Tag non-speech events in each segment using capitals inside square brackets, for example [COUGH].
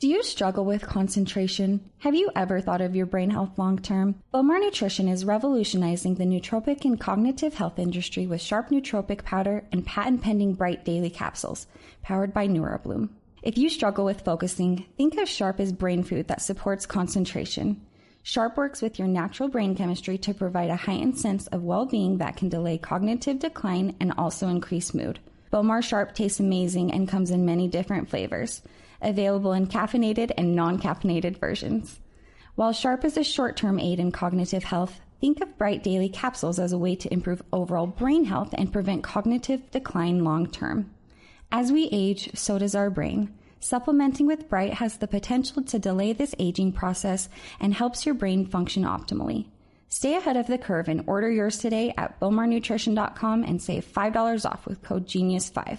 Do you struggle with concentration? Have you ever thought of your brain health long term? Bowmar Nutrition is revolutionizing the nootropic and cognitive health industry with sharp nootropic powder and patent pending bright daily capsules, powered by NeuroBloom. If you struggle with focusing, think of Sharp as brain food that supports concentration. Sharp works with your natural brain chemistry to provide a heightened sense of well being that can delay cognitive decline and also increase mood. Bowmar Sharp tastes amazing and comes in many different flavors available in caffeinated and non caffeinated versions. While Sharp is a short term aid in cognitive health, think of Bright Daily capsules as a way to improve overall brain health and prevent cognitive decline long term. As we age, so does our brain. Supplementing with Bright has the potential to delay this aging process and helps your brain function optimally. Stay ahead of the curve and order yours today at bowmarnutrition.com and save $5 off with code GENIUS5.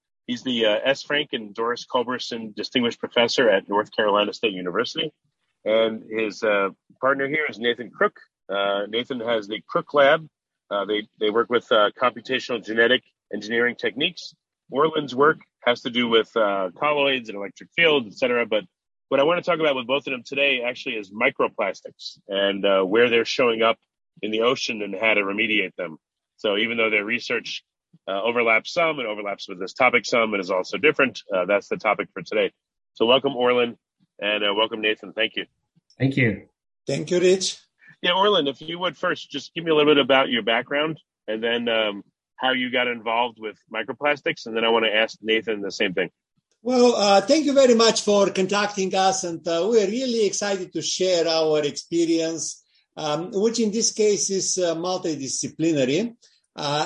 He's the uh, S. Frank and Doris Culberson Distinguished Professor at North Carolina State University. And his uh, partner here is Nathan Crook. Uh, Nathan has the Crook Lab. Uh, they, they work with uh, computational genetic engineering techniques. Orlin's work has to do with uh, colloids and electric fields, et cetera. But what I want to talk about with both of them today actually is microplastics and where they're showing up in the ocean and how to remediate them. So even though their research uh, overlaps some and overlaps with this topic some and is also different. Uh, that's the topic for today. So welcome, Orlin, and uh, welcome, Nathan. Thank you. Thank you. Thank you, Rich. Yeah, Orlin, if you would first just give me a little bit about your background and then um, how you got involved with microplastics, and then I want to ask Nathan the same thing. Well, uh, thank you very much for contacting us, and uh, we're really excited to share our experience, um, which in this case is uh, multidisciplinary uh,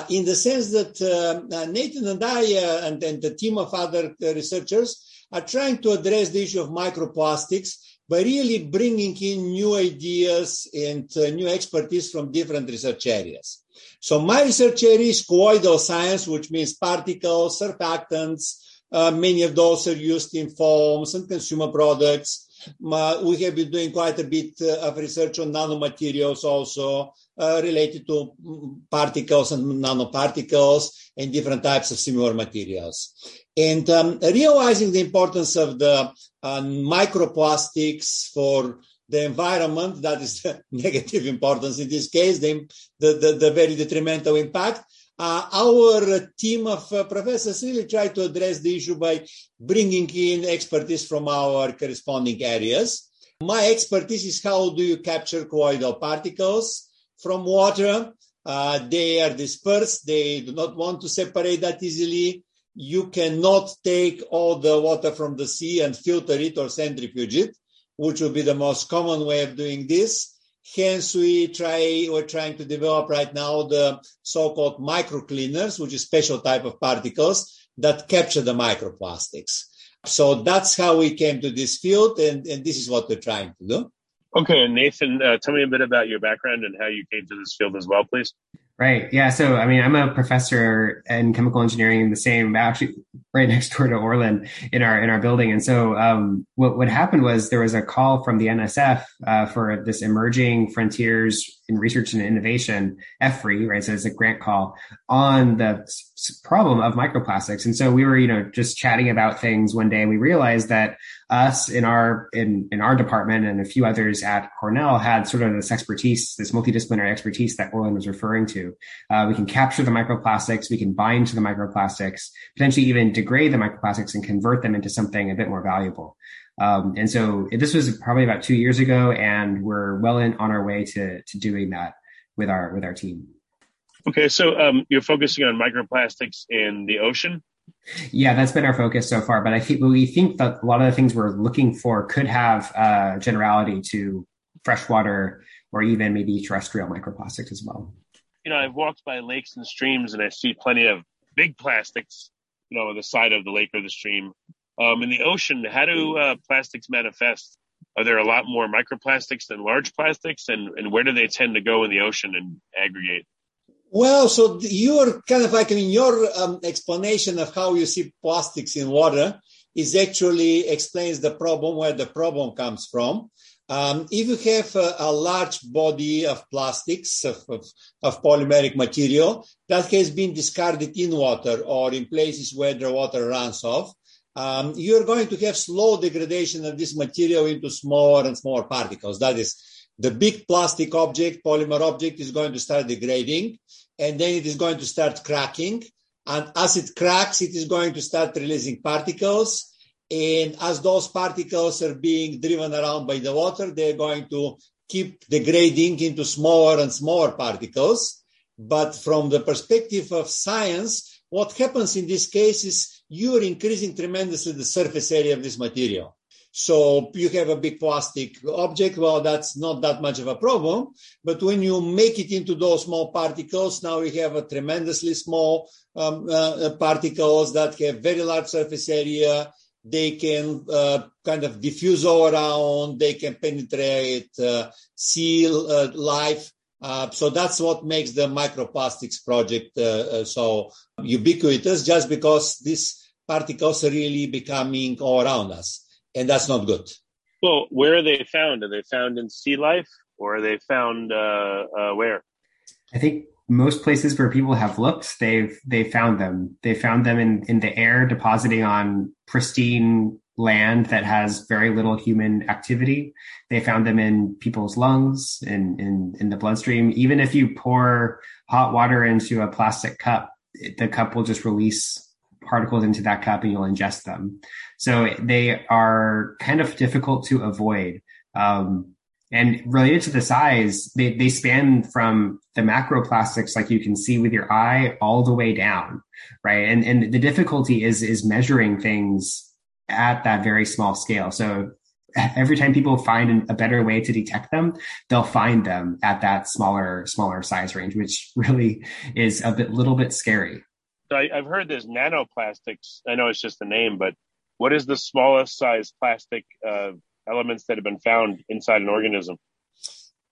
in the sense that uh, uh, Nathan and I uh, and, and, the team of other uh, researchers are trying to address the issue of microplastics by really bringing in new ideas and uh, new expertise from different research areas. So my research area is colloidal science, which means particles, surfactants. many of those are used in foams and consumer products. We have been doing quite a bit of research on nanomaterials also, uh, related to particles and nanoparticles and different types of similar materials. And um, realizing the importance of the uh, microplastics for the environment, that is [LAUGHS] the negative importance in this case, the, the, the, the very detrimental impact. Uh, our team of uh, professors really tried to address the issue by bringing in expertise from our corresponding areas. My expertise is how do you capture colloidal particles? from water. Uh, they are dispersed. They do not want to separate that easily. You cannot take all the water from the sea and filter it or centrifuge it, which would be the most common way of doing this. Hence, we try, we're trying to develop right now the so-called microcleaners, which is special type of particles that capture the microplastics. So that's how we came to this field, and, and this is what we're trying to do. Okay, Nathan, uh, tell me a bit about your background and how you came to this field as well, please. Right. Yeah. So, I mean, I'm a professor in chemical engineering in the same, actually right next door to Orlin in our, in our building. And so, um, what, what happened was there was a call from the NSF, uh, for this emerging frontiers in research and innovation, EFRI, right? So it's a grant call on the s- problem of microplastics. And so we were, you know, just chatting about things one day and we realized that us in our, in, in our department and a few others at Cornell had sort of this expertise, this multidisciplinary expertise that Orlin was referring to. Uh, we can capture the microplastics. We can bind to the microplastics, potentially even degrade the microplastics and convert them into something a bit more valuable. Um, and so this was probably about two years ago, and we're well in on our way to to doing that with our with our team. Okay, so um, you're focusing on microplastics in the ocean. Yeah, that's been our focus so far. But I think we think that a lot of the things we're looking for could have uh, generality to freshwater or even maybe terrestrial microplastics as well. You know, I've walked by lakes and streams and I see plenty of big plastics, you know, on the side of the lake or the stream. Um, in the ocean, how do uh, plastics manifest? Are there a lot more microplastics than large plastics? And, and where do they tend to go in the ocean and aggregate? Well, so your kind of like, I mean, your um, explanation of how you see plastics in water is actually explains the problem where the problem comes from. Um, if you have a, a, large body of plastics, of, of, of, polymeric material that has been discarded in water or in places where the water runs off, um, you're going to have slow degradation of this material into smaller and smaller particles. That is, the big plastic object, polymer object is going to start degrading and then it is going to start cracking. And as it cracks, it is going to start releasing particles. And as those particles are being driven around by the water, they're going to keep degrading into smaller and smaller particles. But from the perspective of science, what happens in this case is you're increasing tremendously the surface area of this material. So you have a big plastic object. Well, that's not that much of a problem. But when you make it into those small particles, now we have a tremendously small um, uh, particles that have very large surface area. They can uh, kind of diffuse all around. They can penetrate, uh, seal uh, life. Uh, so that's what makes the microplastics project uh, so ubiquitous, just because these particles are really becoming all around us and that's not good. Well, where are they found? Are they found in sea life, or are they found uh, uh, where? I think most places where people have looked, they've they found them. They found them in in the air, depositing on pristine land that has very little human activity. They found them in people's lungs, in in in the bloodstream. Even if you pour hot water into a plastic cup, the cup will just release particles into that cup and you'll ingest them. So they are kind of difficult to avoid. Um, and related to the size, they, they span from the macroplastics, like you can see with your eye, all the way down, right? And, and the difficulty is, is measuring things at that very small scale. So every time people find a better way to detect them, they'll find them at that smaller, smaller size range, which really is a bit, little bit scary. So I, have heard there's nanoplastics. I know it's just a name, but what is the smallest size plastic uh, elements that have been found inside an organism?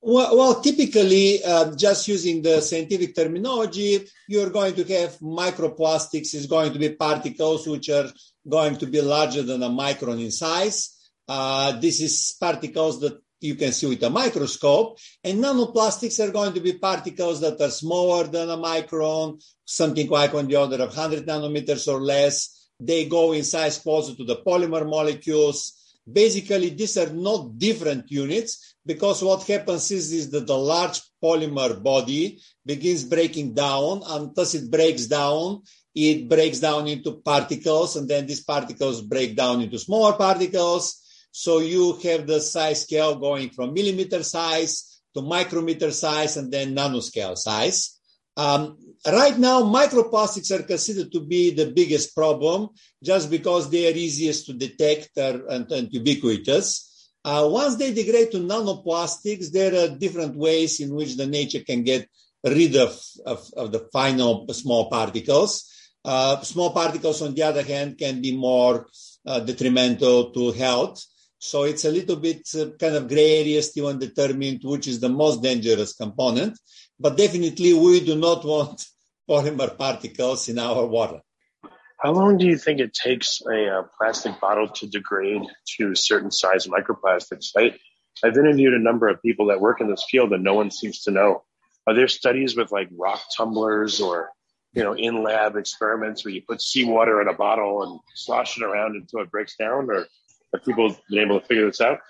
Well, well typically, uh, just using the scientific terminology, you're going to have microplastics is going to be particles which are going to be larger than a micron in size. Uh, this is particles that you can see with a microscope. And nanoplastics are going to be particles that are smaller than a micron, something like on the order of 100 nanometers or less. They go in size closer to the polymer molecules. Basically, these are not different units because what happens is, is that the large polymer body begins breaking down and as it breaks down, it breaks down into particles and then these particles break down into smaller particles so you have the size scale going from millimeter size to micrometer size and then nanoscale size. Um, right now, microplastics are considered to be the biggest problem just because they are easiest to detect and, and ubiquitous. Uh, once they degrade to nanoplastics, there are different ways in which the nature can get rid of, of, of the final small particles. Small particles, on the other hand, can be more uh, detrimental to health. So it's a little bit uh, kind of gray area still undetermined which is the most dangerous component. But definitely we do not [LAUGHS] want polymer particles in our water. How long do you think it takes a uh, plastic bottle to degrade to a certain size microplastics? I, I've interviewed a number of people that work in this field and no one seems to know. Are there studies with like rock tumblers or, you know, in lab experiments where you put seawater in a bottle and slosh it around until it breaks down or have people been able to figure this out?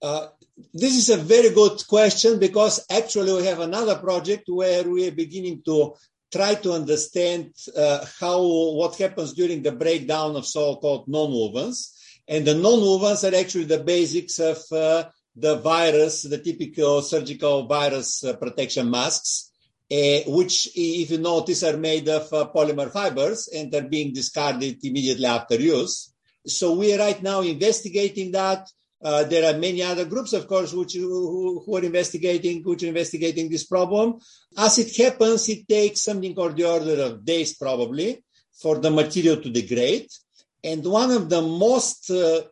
Uh, this is a very good question because actually we have another project where we are beginning to try to understand uh, how what happens during the breakdown of so-called non-wovens. And the non-wovens are actually the basics of uh, the virus, the typical surgical virus uh, protection masks. Uh, which, if you notice, are made of uh, polymer fibers and are being discarded immediately after use. So we are right now investigating that. Uh, there are many other groups, of course, which who, who, are investigating, which are investigating this problem. As it happens, it takes something of the order of days, probably, for the material to degrade. And one of the most uh,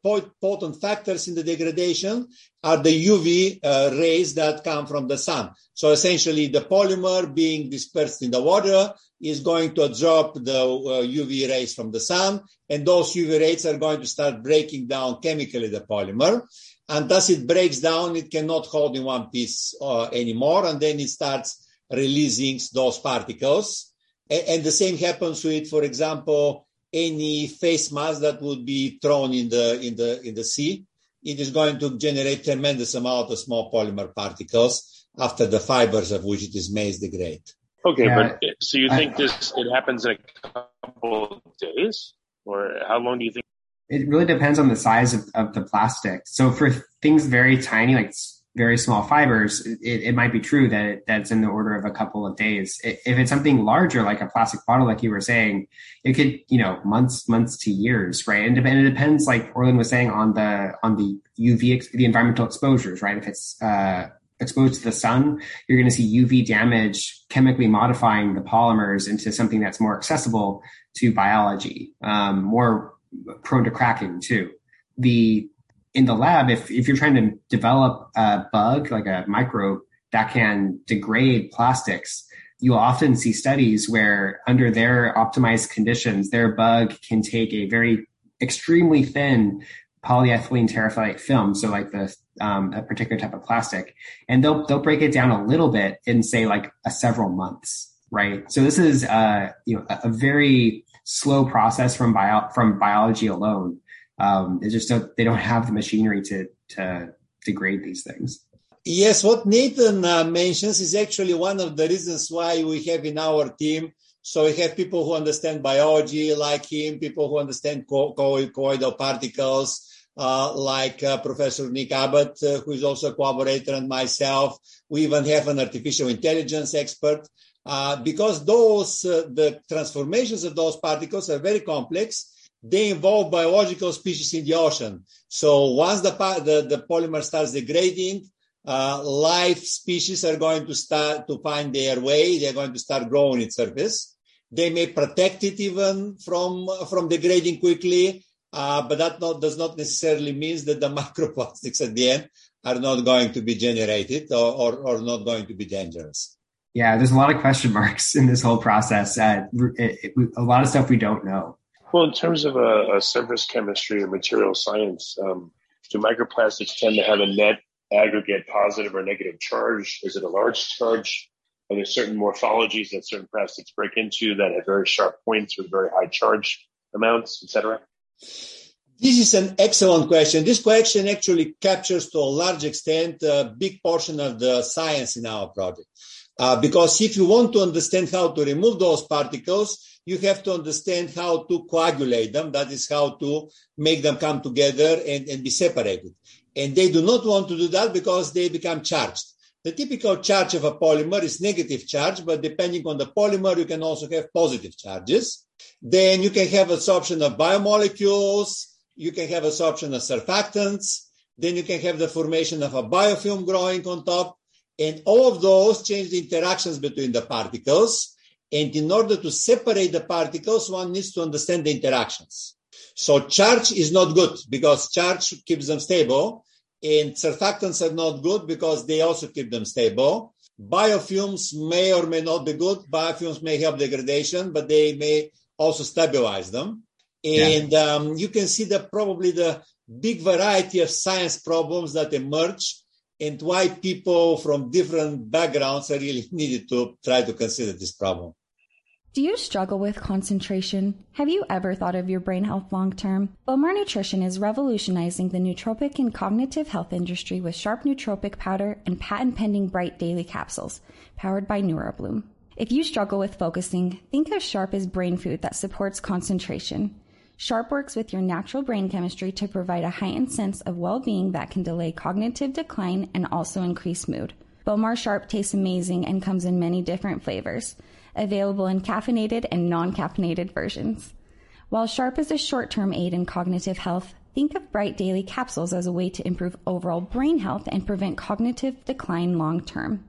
potent factors in the degradation are the UV uh, rays that come from the sun. So essentially, the polymer being dispersed in the water is going to absorb the uh, UV rays from the sun, and those UV rays are going to start breaking down chemically the polymer. And as it breaks down, it cannot hold in one piece uh, anymore, and then it starts releasing those particles. And the same happens with, for example, any face mask that would be thrown in the in the in the sea, it is going to generate tremendous amount of small polymer particles after the fibers of which it is made degrade. Okay, but so you think this it happens in a couple of days, or how long do you think? It really depends on the size of, of the plastic. So for things very tiny, like very small fibers, it, it might be true that it, that's in the order of a couple of days. If it's something larger, like a plastic bottle, like you were saying, it could, you know, months, months to years, right? And, and it depends, like Orlin was saying, on the on the UV, the environmental exposures, right? If it's uh, exposed to the sun, you're going to see UV damage chemically modifying the polymers into something that's more accessible to biology, um, more prone to cracking too. The in the lab, if, if you're trying to develop a bug, like a microbe that can degrade plastics, you'll often see studies where under their optimized conditions, their bug can take a very extremely thin polyethylene terephthalate film. So like the, um, a particular type of plastic and they'll, they'll break it down a little bit in say like a several months, right? So this is, uh, you know, a, a very slow process from bio, from biology alone um, they just don't they don't have the machinery to to degrade these things. Yes, what Nathan uh, mentions is actually one of the reasons why we have in our team. So we have people who understand biology, like him, people who understand co- co- colloidal particles, uh, like uh, Professor Nick Abbott, uh, who is also a collaborator, and myself. We even have an artificial intelligence expert. Uh, because those, uh, the transformations of those particles are very complex they involve biological species in the ocean. So once the, the, the polymer starts degrading, uh, life species are going to start to find their way. They're going to start growing its surface. They may protect it even from, from degrading quickly, uh, but that not, does not necessarily mean that the [LAUGHS] microplastics at the end are not going to be generated or, or, or not going to be dangerous. Yeah, there's a lot of question marks in this whole process. Uh, it, it, a lot of stuff we don't know. Well, in terms of a, a surface chemistry or material science, um, do microplastics tend to have a net aggregate positive or negative charge? Is it a large charge? Are there certain morphologies that certain plastics break into that have very sharp points with very high charge amounts, etc.? This is an excellent question. This question actually captures to a large extent a big portion of the science in our project. Uh, because if you want to understand how to remove those particles, you have to understand how to coagulate them. That is how to make them come together and, and be separated. And they do not want to do that because they become charged. The typical charge of a polymer is negative charge, but depending on the polymer, you can also have positive charges. Then you can have absorption of biomolecules. You can have absorption of surfactants. Then you can have the formation of a biofilm growing on top. And all of those change the interactions between the particles. And in order to separate the particles, one needs to understand the interactions. So charge is not good because charge keeps them stable and surfactants are not good because they also keep them stable. Biofilms may or may not be good. Biofilms may help degradation, but they may also stabilize them. And yeah. um, you can see that probably the big variety of science problems that emerge and why people from different backgrounds are really [LAUGHS] needed to try to consider this problem. Do you struggle with concentration? Have you ever thought of your brain health long term? Bowmar Nutrition is revolutionizing the nootropic and cognitive health industry with Sharp Nootropic Powder and patent pending Bright Daily Capsules, powered by NeuroBloom. If you struggle with focusing, think of Sharp as brain food that supports concentration. Sharp works with your natural brain chemistry to provide a heightened sense of well being that can delay cognitive decline and also increase mood. Bowmar Sharp tastes amazing and comes in many different flavors, available in caffeinated and non caffeinated versions. While Sharp is a short term aid in cognitive health, think of Bright Daily capsules as a way to improve overall brain health and prevent cognitive decline long term.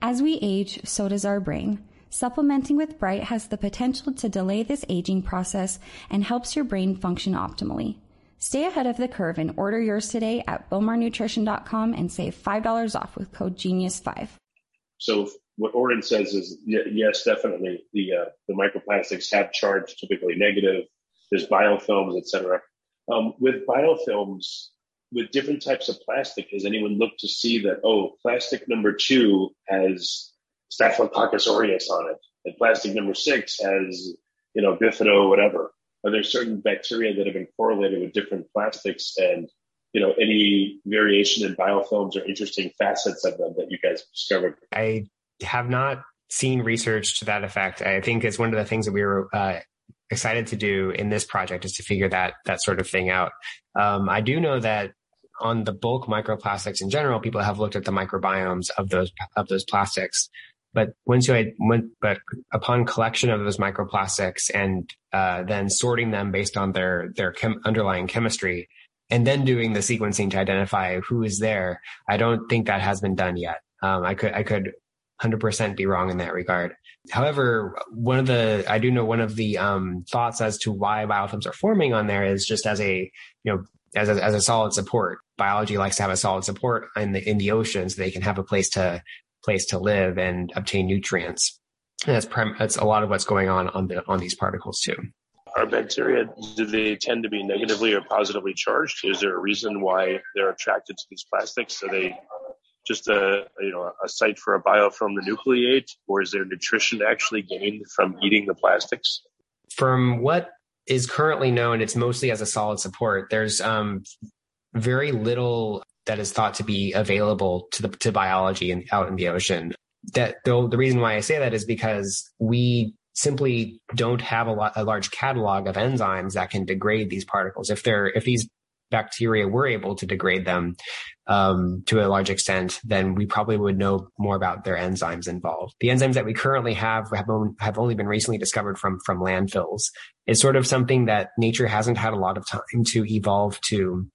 As we age, so does our brain. Supplementing with Bright has the potential to delay this aging process and helps your brain function optimally. Stay ahead of the curve and order yours today at bowmarnutrition.com and save $5 off with code GENIUS5. So what Oren says is yes, definitely the uh, the microplastics have charge, typically negative. There's biofilms, etc. Um, with biofilms, with different types of plastic, has anyone looked to see that oh, plastic number two has Staphylococcus aureus on it, and plastic number six has you know bifido whatever? Are there certain bacteria that have been correlated with different plastics and you know any variation in biofilms or interesting facets of them that you guys discovered? I have not seen research to that effect. I think it's one of the things that we were uh, excited to do in this project is to figure that that sort of thing out. Um, I do know that on the bulk microplastics in general, people have looked at the microbiomes of those of those plastics. But once you went, but upon collection of those microplastics and uh, then sorting them based on their their chem- underlying chemistry, and then doing the sequencing to identify who is there, I don't think that has been done yet. Um, I could I could 100% be wrong in that regard. However, one of the, I do know one of the um, thoughts as to why biofilms are forming on there is just as a, you know, as a, as a solid support. Biology likes to have a solid support in the, in the oceans. So they can have a place to, place to live and obtain nutrients. And that's, prim- that's a lot of what's going on on the, on these particles too. Are bacteria, do they tend to be negatively or positively charged? Is there a reason why they're attracted to these plastics? Are they just a you know a site for a biofilm to nucleate, or is there nutrition actually gained from eating the plastics? From what is currently known, it's mostly as a solid support. There's um, very little that is thought to be available to the to biology and out in the ocean. That the, the reason why I say that is because we simply don't have a, lot, a large catalog of enzymes that can degrade these particles. If they're if these bacteria were able to degrade them um, to a large extent, then we probably would know more about their enzymes involved. The enzymes that we currently have have, have only been recently discovered from from landfills. It's sort of something that nature hasn't had a lot of time to evolve to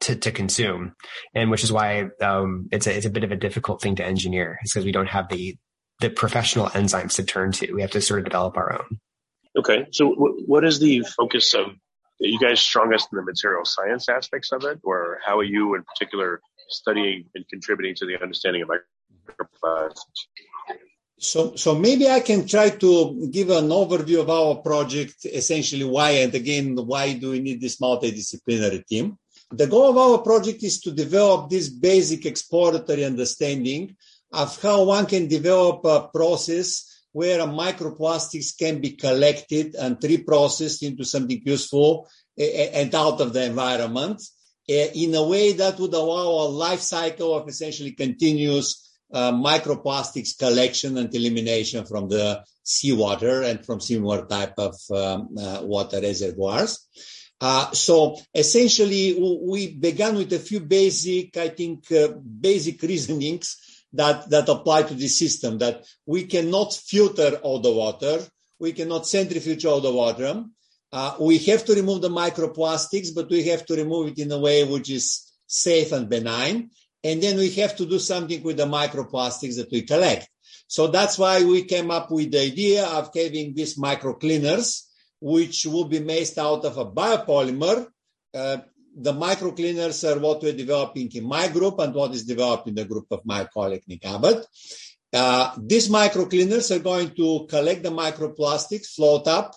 to, to consume, and which is why um, it's a it's a bit of a difficult thing to engineer. It's because we don't have the the professional enzymes to turn to. We have to sort of develop our own. Okay, so w- what is the focus of are you guys strongest in the material science aspects of it, or how are you in particular studying and contributing to the understanding of microplastics? So, so maybe I can try to give an overview of our project, essentially why, and again, why do we need this multidisciplinary team? The goal of our project is to develop this basic exploratory understanding of how one can develop a process where microplastics can be collected and reprocessed into something useful and out of the environment in a way that would allow a life cycle of essentially continuous uh, microplastics collection and elimination from the seawater and from similar type of um, uh, water reservoirs. Uh, so essentially, we began with a few basic, I think, uh, basic reasonings that, that apply to this system that we cannot filter all the water. We cannot centrifuge all the water. Uh, we have to remove the microplastics, but we have to remove it in a way which is safe and benign. And then we have to do something with the microplastics that we collect. So that's why we came up with the idea of having these micro cleaners, which will be made out of a biopolymer uh, the micro cleaners are what we're developing in my group and what is developed in the group of my colleague Nick Abbott. Uh, these micro cleaners are going to collect the microplastics, float up,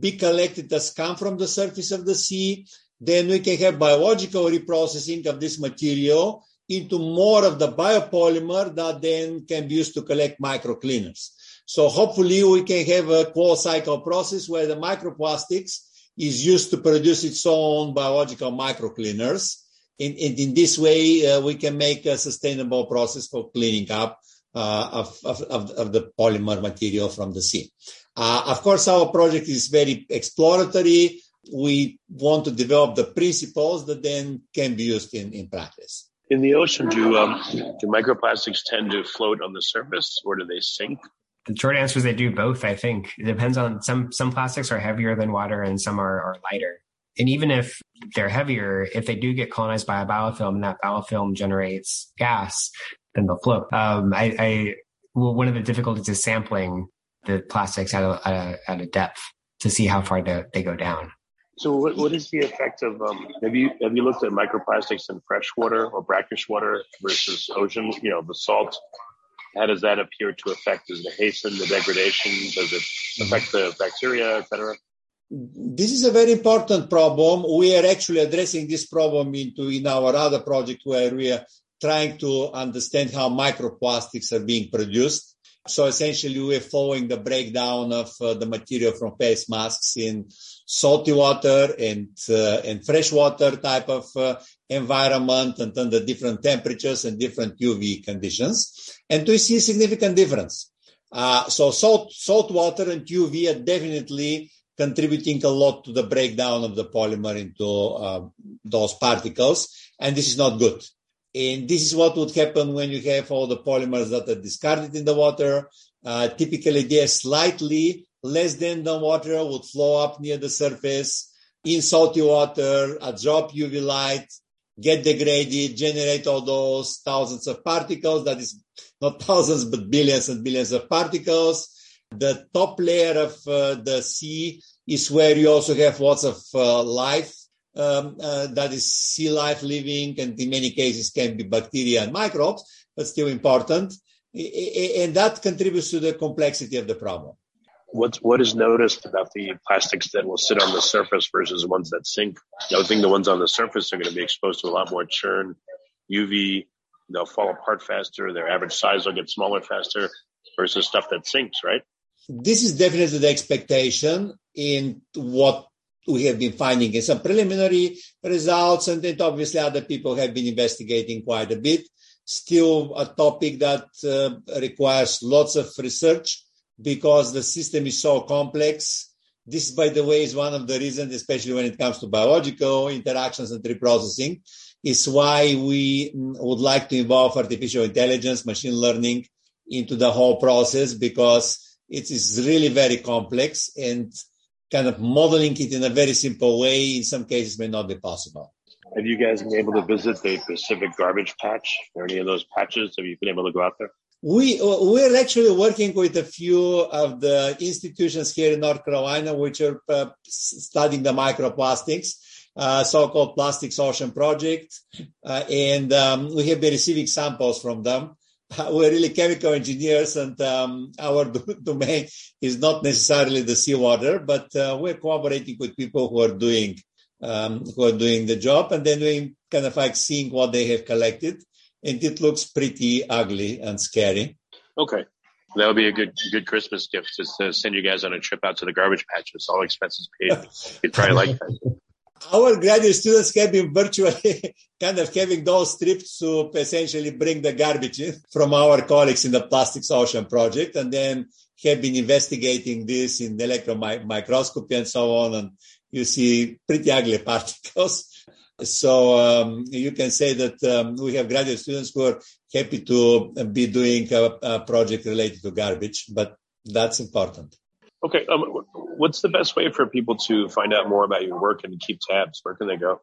be collected as come from the surface of the sea. Then we can have biological reprocessing of this material into more of the biopolymer that then can be used to collect microcleaners. So hopefully we can have a closed cycle process where the microplastics is used to produce its own biological microcleaners. And, and in this way, uh, we can make a sustainable process for cleaning up uh, of, of, of, the polymer material from the sea. Uh, of course, our project is very exploratory. We want to develop the principles that then can be used in, in practice. In the ocean, do um, do microplastics tend to float on the surface, or do they sink? The short answer is they do both. I think it depends on some some plastics are heavier than water and some are, are lighter. And even if they're heavier, if they do get colonized by a biofilm and that biofilm generates gas, then they'll float. Um, I, I well, one of the difficulties is sampling the plastics at a, at a, at a depth to see how far they, they go down. So, what, what is the effect of? Um, have you have you looked at microplastics in fresh water or brackish water versus ocean? You know, the salt. How does that appear to affect? Does it hasten the degradation? Does it affect the bacteria, et cetera? This is a very important problem. We are actually addressing this problem into in our other project where we are trying to understand how microplastics are being produced so essentially, we're following the breakdown of uh, the material from face masks in salty water and uh, and freshwater type of uh, environment and under different temperatures and different UV conditions, and we see significant difference. Uh, so salt salt water and UV are definitely contributing a lot to the breakdown of the polymer into uh, those particles, and this is not good. And this is what would happen when you have all the polymers that are discarded in the water. Uh, typically, they're slightly less than the water would flow up near the surface in salty water, absorb UV light, get degraded, generate all those thousands of particles. That is not [LAUGHS] thousands, but billions and billions of particles. The top layer of uh, the sea is where you also have lots of uh, life um, uh, that is sea life living and in many cases can be bacteria and microbes, but still important. And that contributes to the complexity of the problem. What's, what is noticed about the plastics that will sit on the surface versus the ones that sink? I would think the ones on the surface are going to be exposed to a lot more churn, UV, they'll fall apart faster, their average size will get smaller faster versus stuff that sinks, right? This is definitely the expectation in what we have been finding some preliminary results, and then obviously other people have been investigating quite a bit. Still a topic that uh, requires lots of research because the system is so complex. This, by the way, is one of the reasons, especially when it comes to biological interactions and reprocessing, is why we would like to involve artificial intelligence, machine learning into the whole process because it is really very complex and kind of modeling it in a very simple way in some cases may not be possible. Have you guys been able to visit the Pacific Garbage Patch or any of those patches? Have you been able to go out there? We we're actually working with a few of the institutions here in North Carolina which are uh, studying the microplastics, uh, so-called Plastics Ocean Project, uh, and um, we have been receiving samples from them. [LAUGHS] we're really chemical engineers and um, our [LAUGHS] domain is not necessarily the seawater, but uh, we're cooperating with people who are doing um, who are doing the job, and then we kind of like seeing what they have collected, and it looks pretty ugly and scary. Okay, that would be a good good Christmas gift to send you guys on a trip out to the garbage patch. It's all expenses paid. [LAUGHS] You'd probably like that our graduate students have been virtually [LAUGHS] kind of having those trips to essentially bring the garbage in from our colleagues in the Plastics Ocean project and then have been investigating this in electron microscopy and so on. And you see pretty ugly [LAUGHS] particles. So um, you can say that um, we have graduate students who are happy to be doing a, a project related to garbage, but that's important. Okay. Um, what's the best way for people to find out more about your work and keep tabs? Where can they go?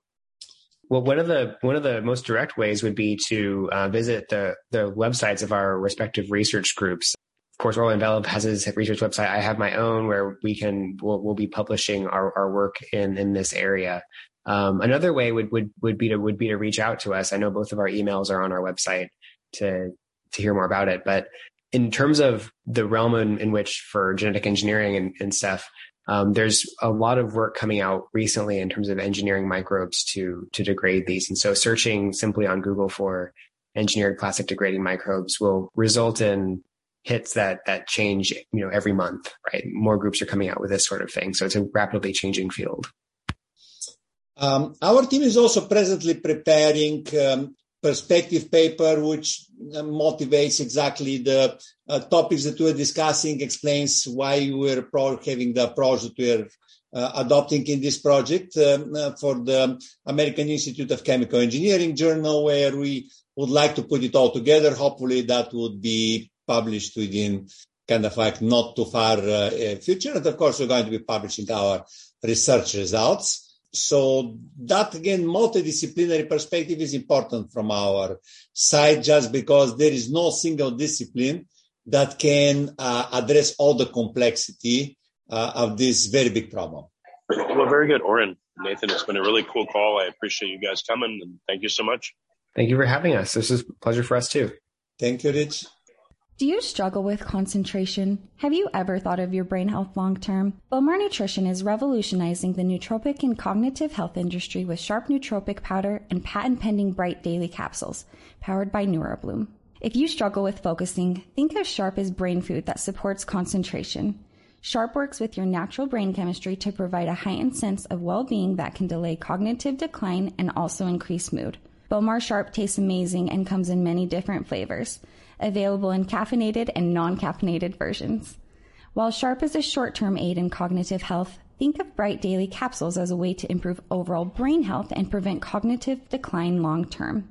Well, one of the one of the most direct ways would be to uh, visit the the websites of our respective research groups. Of course, Orlin Velev has his research website. I have my own where we can we'll, we'll be publishing our, our work in in this area. Um, another way would, would would be to would be to reach out to us. I know both of our emails are on our website to to hear more about it. But in terms of the realm in, in which for genetic engineering and, and stuff, um, there's a lot of work coming out recently in terms of engineering microbes to to degrade these. And so searching simply on Google for engineered plastic degrading microbes will result in hits that that change you know every month right? More groups are coming out with this sort of thing. So it's a rapidly changing field. Um, our team is also presently preparing um, perspective paper, which uh, motivates exactly the uh, topics that we're discussing, explains why we're having the approach that we're uh, adopting in this project um, uh, for the American Institute of Chemical Engineering journal, where we would like to put it all together. Hopefully, that would be published within kind of like not too far uh, future. And of course, we're going to be publishing our research results. So that again, multidisciplinary perspective is important from our side, just because there is no single discipline that can uh, address all the complexity uh, of this very big problem. Well, very good, Oren. Nathan, it's been a really cool call. I appreciate you guys coming and thank you so much. Thank you for having us. This is a pleasure for us too. Thank you, Rich. Do you struggle with concentration? Have you ever thought of your brain health long term? Bowmar Nutrition is revolutionizing the nootropic and cognitive health industry with sharp nootropic powder and patent pending bright daily capsules, powered by NeuroBloom. If you struggle with focusing, think of Sharp as brain food that supports concentration. Sharp works with your natural brain chemistry to provide a heightened sense of well being that can delay cognitive decline and also increase mood. Bowmar Sharp tastes amazing and comes in many different flavors available in caffeinated and non caffeinated versions. While Sharp is a short term aid in cognitive health, think of Bright Daily capsules as a way to improve overall brain health and prevent cognitive decline long term.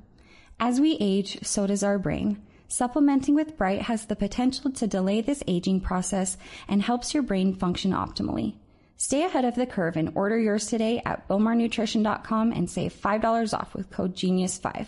As we age, so does our brain. Supplementing with Bright has the potential to delay this aging process and helps your brain function optimally. Stay ahead of the curve and order yours today at bowmarnutrition.com and save $5 off with code GENIUS5.